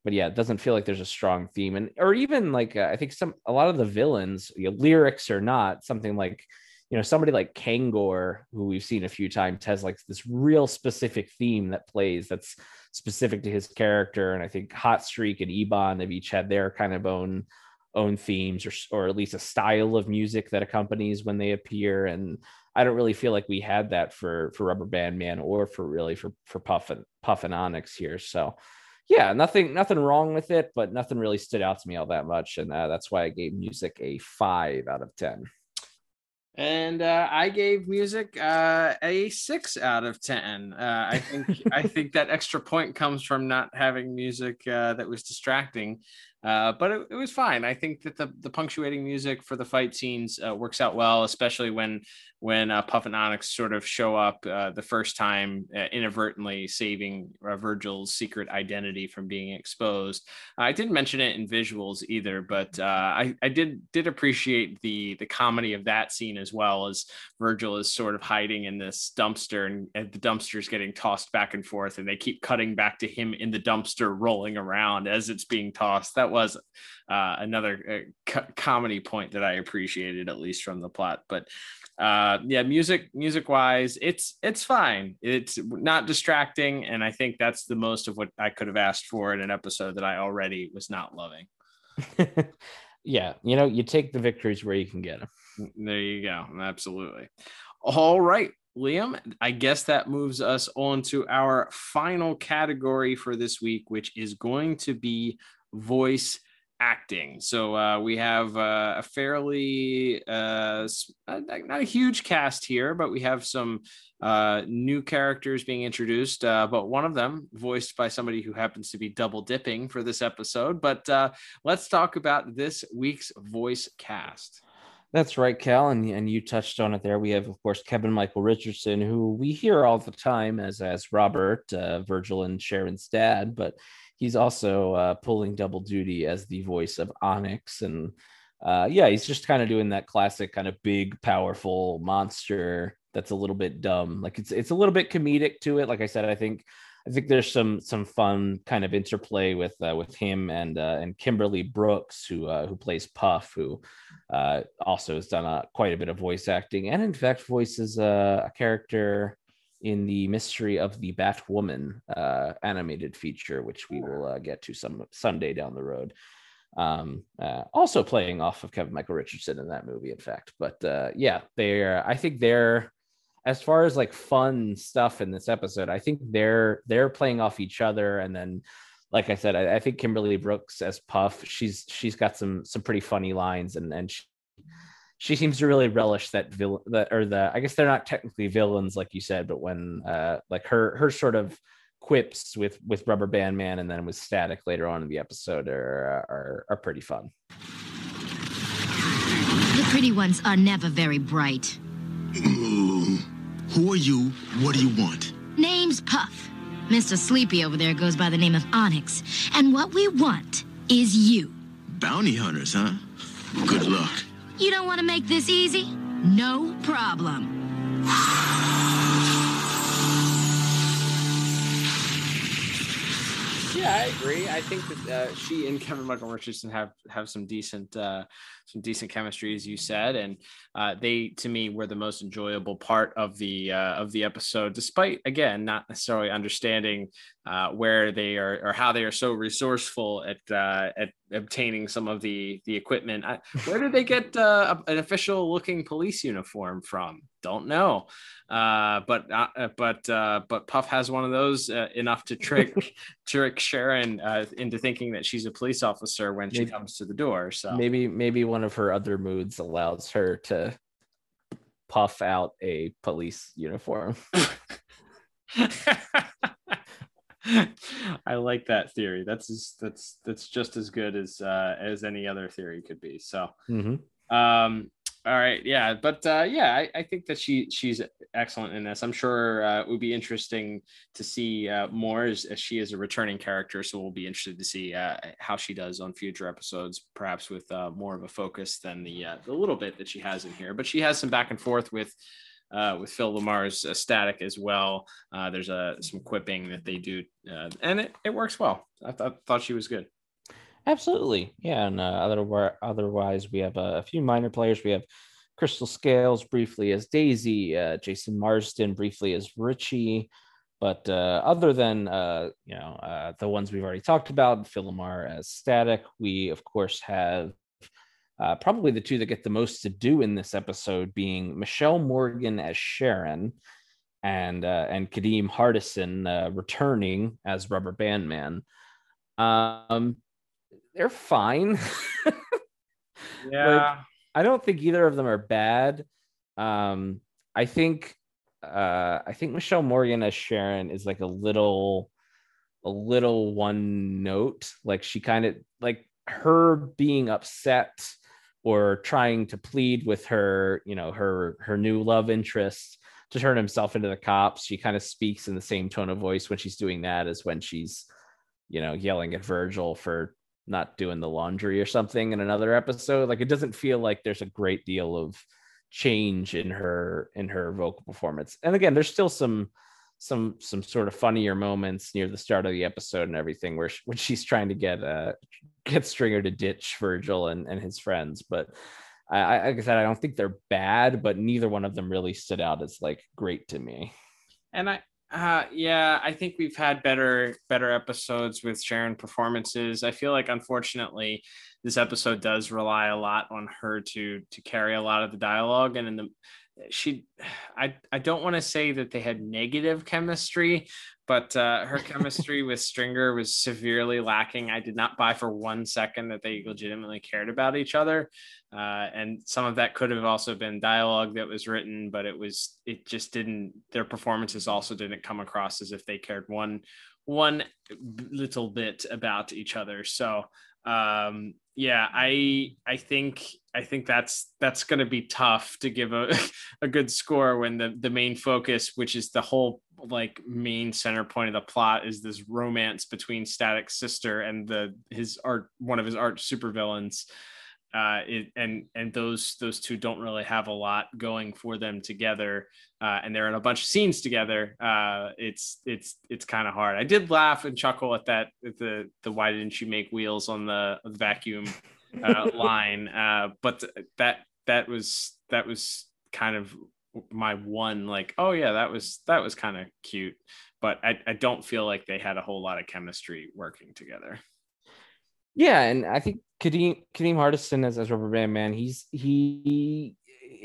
but yeah, it doesn't feel like there's a strong theme, and or even like uh, I think some a lot of the villains, you know, lyrics or not, something like you know somebody like Kangor, who we've seen a few times, has like this real specific theme that plays that's specific to his character, and I think Hot Streak and Ebon have each had their kind of own own themes or or at least a style of music that accompanies when they appear, and I don't really feel like we had that for for Rubber Band Man or for really for for Puff and Onyx here, so yeah, nothing nothing wrong with it, but nothing really stood out to me all that much, and uh, that's why I gave music a five out of ten. And uh, I gave music uh, a six out of ten. Uh, I think I think that extra point comes from not having music uh, that was distracting. Uh, but it, it, was fine. I think that the the punctuating music for the fight scenes uh, works out well, especially when when uh, Puff and Onyx sort of show up uh, the first time, uh, inadvertently saving Virgil's secret identity from being exposed. I didn't mention it in visuals either, but I, I did did appreciate the the comedy of that scene as well as Virgil is sort of hiding in this dumpster and, and the dumpster is getting tossed back and forth, and they keep cutting back to him in the dumpster rolling around as it's being tossed. That was another co- comedy point that I appreciated, at least from the plot, but uh yeah music music wise it's it's fine. It's not distracting and i think that's the most of what i could have asked for in an episode that i already was not loving. Yeah you know you take the victories where you can get them there you go absolutely. All right liam i guess that moves us on to our final category for this week which is going to be voice acting. So uh, we have uh, a fairly uh, not a huge cast here, but we have some uh, new characters being introduced. Uh, but one of them voiced by somebody who happens to be double dipping for this episode. But uh, let's talk about this week's voice cast. That's right, Cal, and, and you touched on it there. We have, of course, Kevin Michael Richardson, who we hear all the time as as Robert, Virgil, and Sharon's dad, but he's also uh, pulling double duty as the voice of Onyx, and uh, yeah, he's just kind of doing that classic kind of big, powerful monster that's a little bit dumb. Like it's it's a little bit comedic to it. Like I said, I think I think there's some some fun kind of interplay with uh, with him and uh, and Kimberly Brooks who uh, who plays Puff, who uh, also has done a, quite a bit of voice acting and in fact voices uh, a character in the Mystery of the Batwoman uh, animated feature, which we will uh, get to some Sunday down the road. Um, uh, also playing off of Kevin Michael Richardson in that movie, in fact. But uh, yeah, they're I think they're as far as like fun stuff in this episode, I think they're they're playing off each other, and then like I said, I, I think Kimberly Brooks as Puff, she's she's got some some pretty funny lines, and and she, she seems to really relish that villain that or the I guess they're not technically villains like you said, but when uh like her her sort of quips with with Rubber Band Man and then with Static later on in the episode are are, are pretty fun. The pretty ones are never very bright. who are you? What do you want? Name's Puff. Mr. Sleepy over there goes by the name of Onyx. And what we want is you. Bounty hunters, huh? Good luck. You don't want to make this easy? No problem. Yeah, I agree. I think that uh, she and Kevin Michael Richardson have have some decent uh, some decent chemistry, as you said, and uh, they to me were the most enjoyable part of the uh, of the episode. Despite again not necessarily understanding uh, where they are or how they are so resourceful at uh, at obtaining some of the the equipment. I, where did they get uh, an official looking police uniform from? Don't know. Uh, but uh, uh but uh, but Puff has one of those uh, enough to trick trick Sharon uh, into thinking that she's a police officer when maybe, she comes to the door. So maybe maybe one of her other moods allows her to puff out a police uniform. I like that theory. That's as, that's that's just as good as uh, as any other theory could be. So, mm-hmm. um, all right, yeah, but uh, yeah, I, I, think that she she's excellent in this. I'm sure uh, it would be interesting to see uh, more as, as, she is a returning character. So we'll be interested to see uh, how she does on future episodes, perhaps with uh, more of a focus than the uh, the little bit that she has in here. But she has some back and forth with uh, with Phil LaMarr's uh, static as well. Uh, there's a some quipping that they do, uh, and it, it works well. I th- thought she was good. Absolutely, yeah. And uh, otherwise, otherwise, we have a, few minor players. We have Crystal Scales briefly as Daisy, uh, Jason Marsden briefly as Richie. But uh, other than uh, you know uh, the ones we've already talked about, Phil LaMarr as Static, we of course have uh, probably the two that get the most to do in this episode being Michelle Morgan as Sharon and uh, and Kadeem Hardison uh, returning as Rubber Band Man. Um, they're fine. yeah, like, I don't think either of them are bad. Um, I think uh, I think Michelle Morgan as Sharon is like a little a little one note. Like she kind of like her being upset or trying to plead with her, you know, her her new love interest to turn himself into the cops. She kind of speaks in the same tone of voice when she's doing that as when she's, you know, yelling at Virgil for not doing the laundry or something in another episode. Like it doesn't feel like there's a great deal of change in her in her vocal performance. And again, there's still some some some sort of funnier moments near the start of the episode and everything where she, when she's trying to get uh get Stringer to ditch Virgil and, and his friends. But I, like I said, I don't think they're bad, but neither one of them really stood out as like great to me. And I, uh, yeah, I think we've had better better episodes with Sharon performances. I feel like unfortunately, this episode does rely a lot on her to to carry a lot of the dialogue, and in the she i i don't want to say that they had negative chemistry but uh, her chemistry with stringer was severely lacking. I did not buy for one second that they legitimately cared about each other uh, and some of that could have also been dialogue that was written but it was it just didn't their performances also didn't come across as if they cared one one little bit about each other. So um yeah i i think i think that's that's going to be tough to give a, a good score when the the main focus which is the whole like main center point of the plot is this romance between static's sister and the his art one of his art supervillains uh, it, and and those those two don't really have a lot going for them together, uh, and they're in a bunch of scenes together. Uh, it's it's it's kind of hard. I did laugh and chuckle at that at the the why didn't you make wheels on the, the vacuum uh, line, uh, but that that was that was kind of my one like oh yeah that was that was kind of cute, but I, I don't feel like they had a whole lot of chemistry working together. Yeah, and I think Kadeem Kadeem Hardison as, as Rubber Band Man, he's he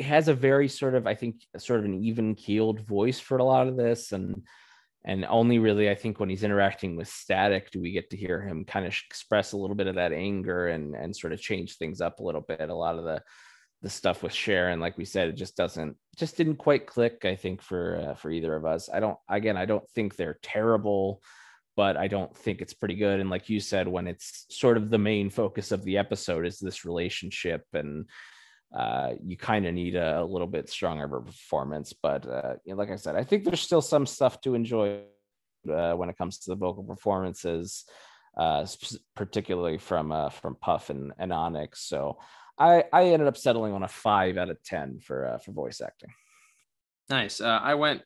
has a very sort of I think sort of an even keeled voice for a lot of this, and and only really I think when he's interacting with Static do we get to hear him kind of express a little bit of that anger and and sort of change things up a little bit. A lot of the the stuff with Sharon, like we said, it just doesn't just didn't quite click. I think for uh, for either of us. I don't again I don't think they're terrible but I don't think it's pretty good. And like you said, when it's sort of the main focus of the episode is this relationship, and uh, you kind of need a, a, little bit stronger of a performance. But uh, you know, like I said, I think there's still some stuff to enjoy uh, when it comes to the vocal performances, uh, particularly from uh, from Puff and, and Onyx. So I, I ended up settling on a five out of ten for uh, for voice acting. Nice. I went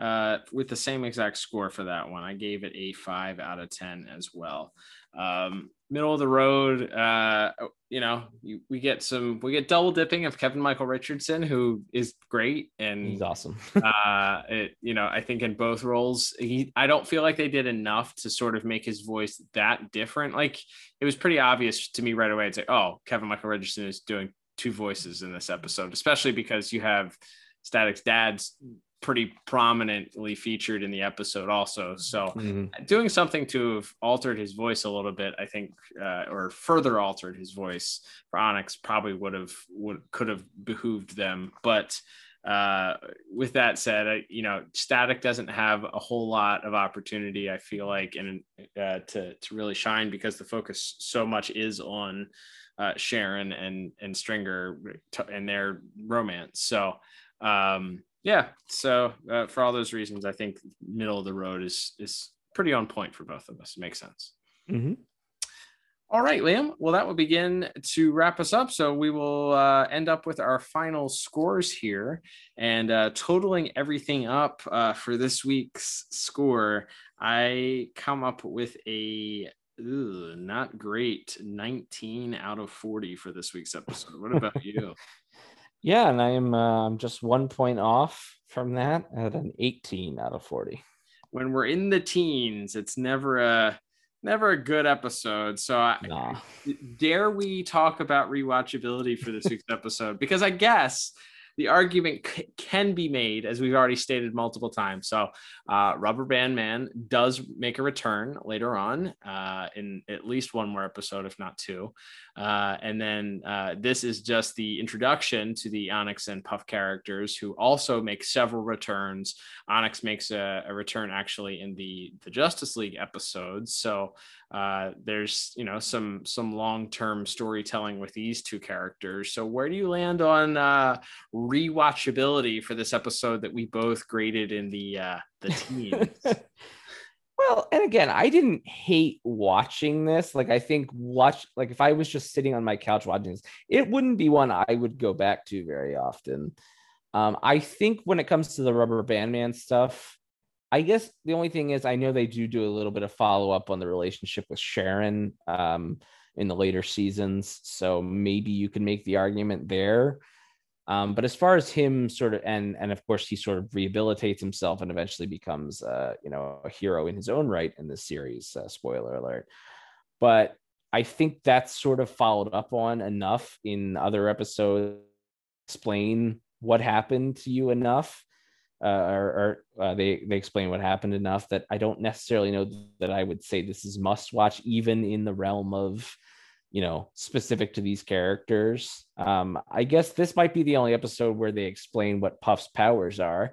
uh, with the same exact score for that one. I gave it a five out of 10 as well. Um, middle of the road, uh, you know, you, we get some, we get double dipping of Kevin Michael Richardson, who is great. And he's awesome. uh, it, you know, I think in both roles, he, I don't feel like they did enough to sort of make his voice that different. Like it was pretty obvious to me right away. It's like, oh, Kevin Michael Richardson is doing two voices in this episode, especially because you have Static's dad's pretty prominently featured in the episode also. So mm-hmm. doing something to have altered his voice a little bit i think uh, or further altered his voice for onyx probably would have would could have behooved them. But uh, with that said I, you know static doesn't have a whole lot of opportunity i feel like and uh, to, to really shine because the focus so much is on uh, sharon and and stringer and their romance. So um yeah so uh, for all those reasons i think middle of the road is is pretty on point for both of us. It makes sense. Mm-hmm. all right liam. Well that will begin to wrap us up. So we will uh, end up with our final scores here and uh, totaling everything up uh, for this week's score i come up with a Ooh, not great 19 out of 40 for this week's episode. What about you yeah, and I am uh, I'm just one point off from that at an 18 out of 40. When we're in the teens, it's never a never a good episode. So nah. Dare we talk about rewatchability for this week's episode? Because I guess the argument c- can be made, as we've already stated multiple times. So, uh, Rubber Band Man does make a return later on uh, in at least one more episode, if not two. Uh, and then uh, this is just the introduction to the Onyx and Puff characters, who also make several returns. Onyx makes a, a return actually in the the Justice League episodes. So uh, there's you know some some long-term storytelling with these two characters. So where do you land on uh rewatchability for this episode that we both graded in the uh the teens? Well and again i didn't hate watching this. Like i think watch like if i was just sitting on my couch watching this it wouldn't be one i would go back to very often. Um i think when it comes to the rubber band man stuff I guess the only thing is I know they do do a little bit of follow up on the relationship with Sharon um, in the later seasons, so maybe you can make the argument there. Um, but as far as him sort of and and of course he sort of rehabilitates himself and eventually becomes uh, you know a hero in his own right in this series. Uh, spoiler alert. But I think that's sort of followed up on enough in other episodes. Explain what happened to you enough uh, or, or uh, they they explain what happened enough that I don't necessarily know that I would say this is must watch, even in the realm of you know specific to these characters. Um, I guess this might be the only episode where they explain what Puff's powers are,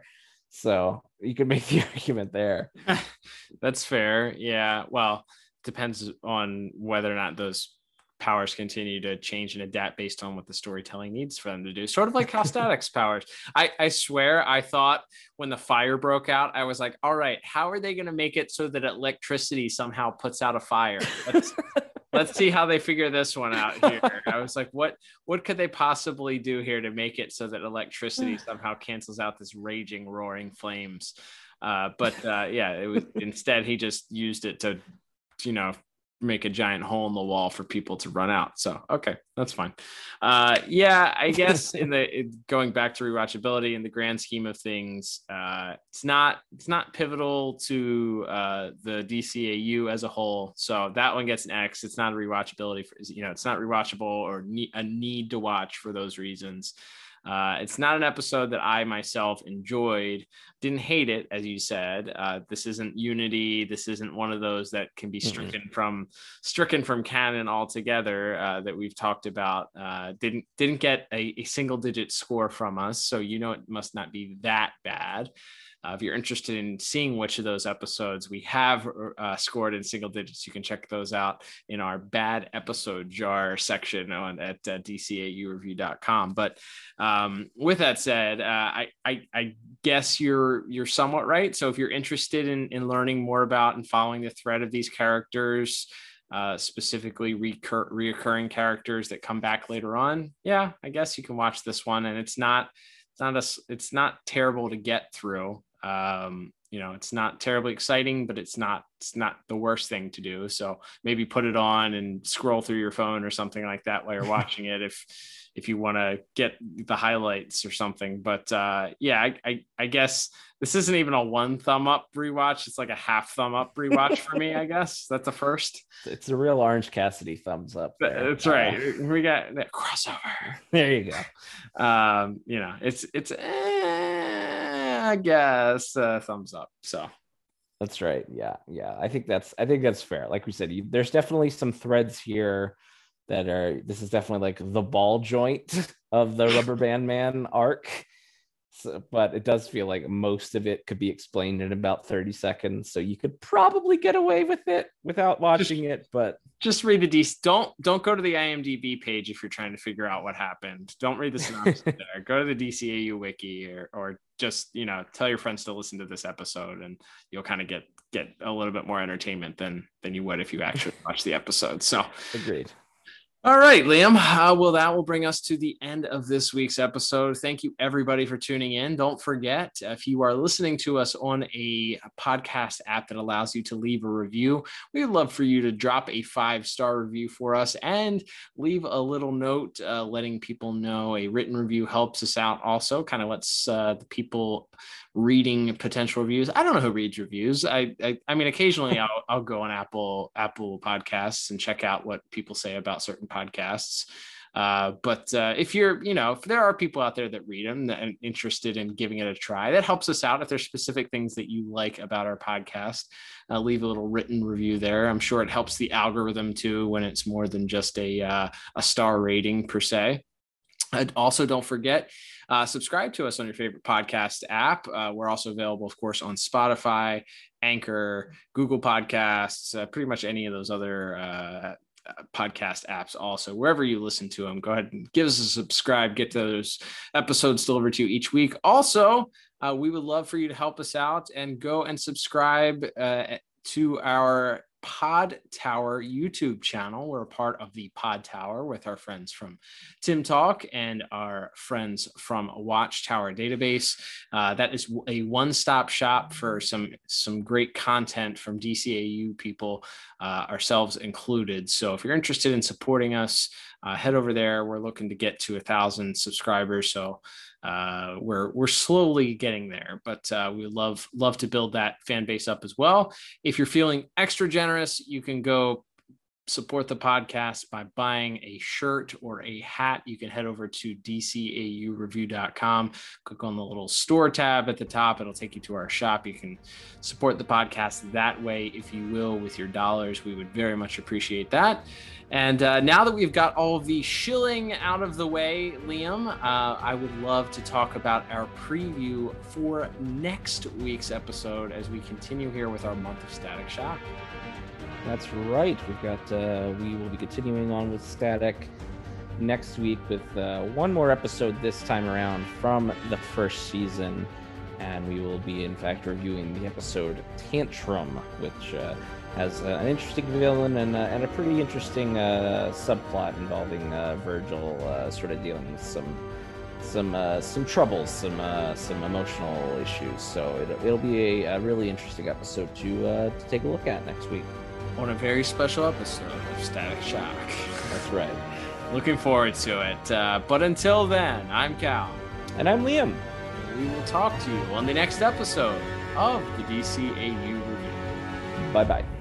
so you could make the argument there. That's fair. Yeah. Well, depends on whether or not those powers continue to change and adapt based on what the storytelling needs for them to do. Sort of like how Static's powers. I, I swear I thought when the fire broke out, I was like, all right, how are they going to make it so that electricity somehow puts out a fire? Let's, let's see how they figure this one out here. I was like, what what could they possibly do here to make it so that electricity somehow cancels out this raging, roaring flames? Uh, but uh, yeah, it was instead he just used it to you know make a giant hole in the wall for people to run out. So okay, that's fine. Uh, yeah, I guess in the it, going back to rewatchability in the grand scheme of things, uh, it's not it's not pivotal to uh, the DCAU as a whole. So that one gets an X. It's not a rewatchability for you know it's not rewatchable or ne- a need to watch for those reasons. Uh, it's not an episode that I myself enjoyed. Didn't hate it, as you said. Uh, this isn't Unity. This isn't one of those that can be stricken mm-hmm. from stricken from canon altogether uh, that we've talked about. Uh, didn't didn't get a, a single digit score from us, so you know it must not be that bad. Uh, if you're interested in seeing which of those episodes we have uh, scored in single digits, you can check those out in our bad episode jar section on at uh, dcaureview.com. But um, with that said, uh, I, I, I guess you're you're somewhat right. So if you're interested in in learning more about and following the thread of these characters. Uh, specifically recur- reoccurring characters that come back later on. Yeah, I guess you can watch this one, and it's not it's not a it's not terrible to get through. Um, you know, it's not terribly exciting, but it's not it's not the worst thing to do. So maybe put it on and scroll through your phone or something like that while you're watching it if if you want to get the highlights or something. But uh, yeah, I, I, I guess this isn't even a one thumb up rewatch. It's like a half thumb up rewatch for me. I guess that's a first. It's a real Orange Cassidy thumbs up. There. That's right. Uh, we got that crossover. There you go. Um, you know, it's it's. Eh, I guess uh, thumbs up. So that's right. Yeah, yeah. I think that's I think that's fair. Like we said, you, there's definitely some threads here that are this is definitely like the ball joint of the rubber band man arc so, uh, but it does feel like most of it could be explained in about 30 seconds so you could probably get away with it without watching just, it but just read the D. Don't don't go to the IMDb page if you're trying to figure out what happened. Don't read the synopsis there. Go to the DCAU wiki or or just you know tell your friends to listen to this episode, and you'll kind of get get a little bit more entertainment than than you would if you actually watch the episode. So agreed. All right, Liam. Uh, well, that will bring us to the end of this week's episode. Thank you, everybody, for tuning in. Don't forget, if you are listening to us on a podcast app that allows you to leave a review, we'd love for you to drop a five star review for us and leave a little note uh, letting people know. A written review helps us out also, kind of lets uh, the people reading potential reviews. I don't know who reads reviews. I I, I mean, occasionally I'll, I'll go on Apple Apple Podcasts and check out what people say about certain podcasts. Uh, but uh, if you're, you know, if there are people out there that read them and interested in giving it a try, that helps us out. If there's specific things that you like about our podcast, uh, leave a little written review there. I'm sure it helps the algorithm too when it's more than just a uh, a star rating per se. also, don't forget Uh, subscribe to us on your favorite podcast app. Uh, we're also available, of course, on Spotify, Anchor, Google Podcasts, uh, pretty much any of those other uh, podcast apps also wherever you listen to them go ahead and give us a subscribe get those episodes delivered to you each week also uh, we would love for you to help us out and go and subscribe uh, to our Pod Tower YouTube channel. We're a part of the Pod Tower with our friends from Tim Talk and our friends from Watchtower Database. Uh, that is a one-stop shop for some some great content from DCAU people, uh, ourselves included. So if you're interested in supporting us, uh, head over there. We're looking to get to a thousand subscribers. So uh, we're we're slowly getting there, but uh, we love love to build that fan base up as well. If you're feeling extra generous, you can go support the podcast by buying a shirt or a hat. You can head over to dcaureview.com, click on the little store tab at the top. It'll take you to our shop. You can support the podcast that way, if you will, with your dollars. We would very much appreciate that. And uh, now that we've got all of the shilling out of the way, Liam, uh, I would love to talk about our preview for next week's episode as we continue here with our month of Static Shock. That's right. We've got, uh, we will be continuing on with Static next week with uh, one more episode this time around from the first season. And we will be, in fact, reviewing the episode Tantrum, which uh, has uh, an interesting villain and, uh, and a pretty interesting uh, subplot involving uh, Virgil sort of dealing with some some some troubles, some some emotional issues. So it, will be a, a, really interesting episode to to take a look at next week. On a very special episode of Static Shock. That's right. Looking forward to it. Uh, but until then, I'm Cal. And I'm Liam. We will talk to you on the next episode of the DCAU Review. Bye bye.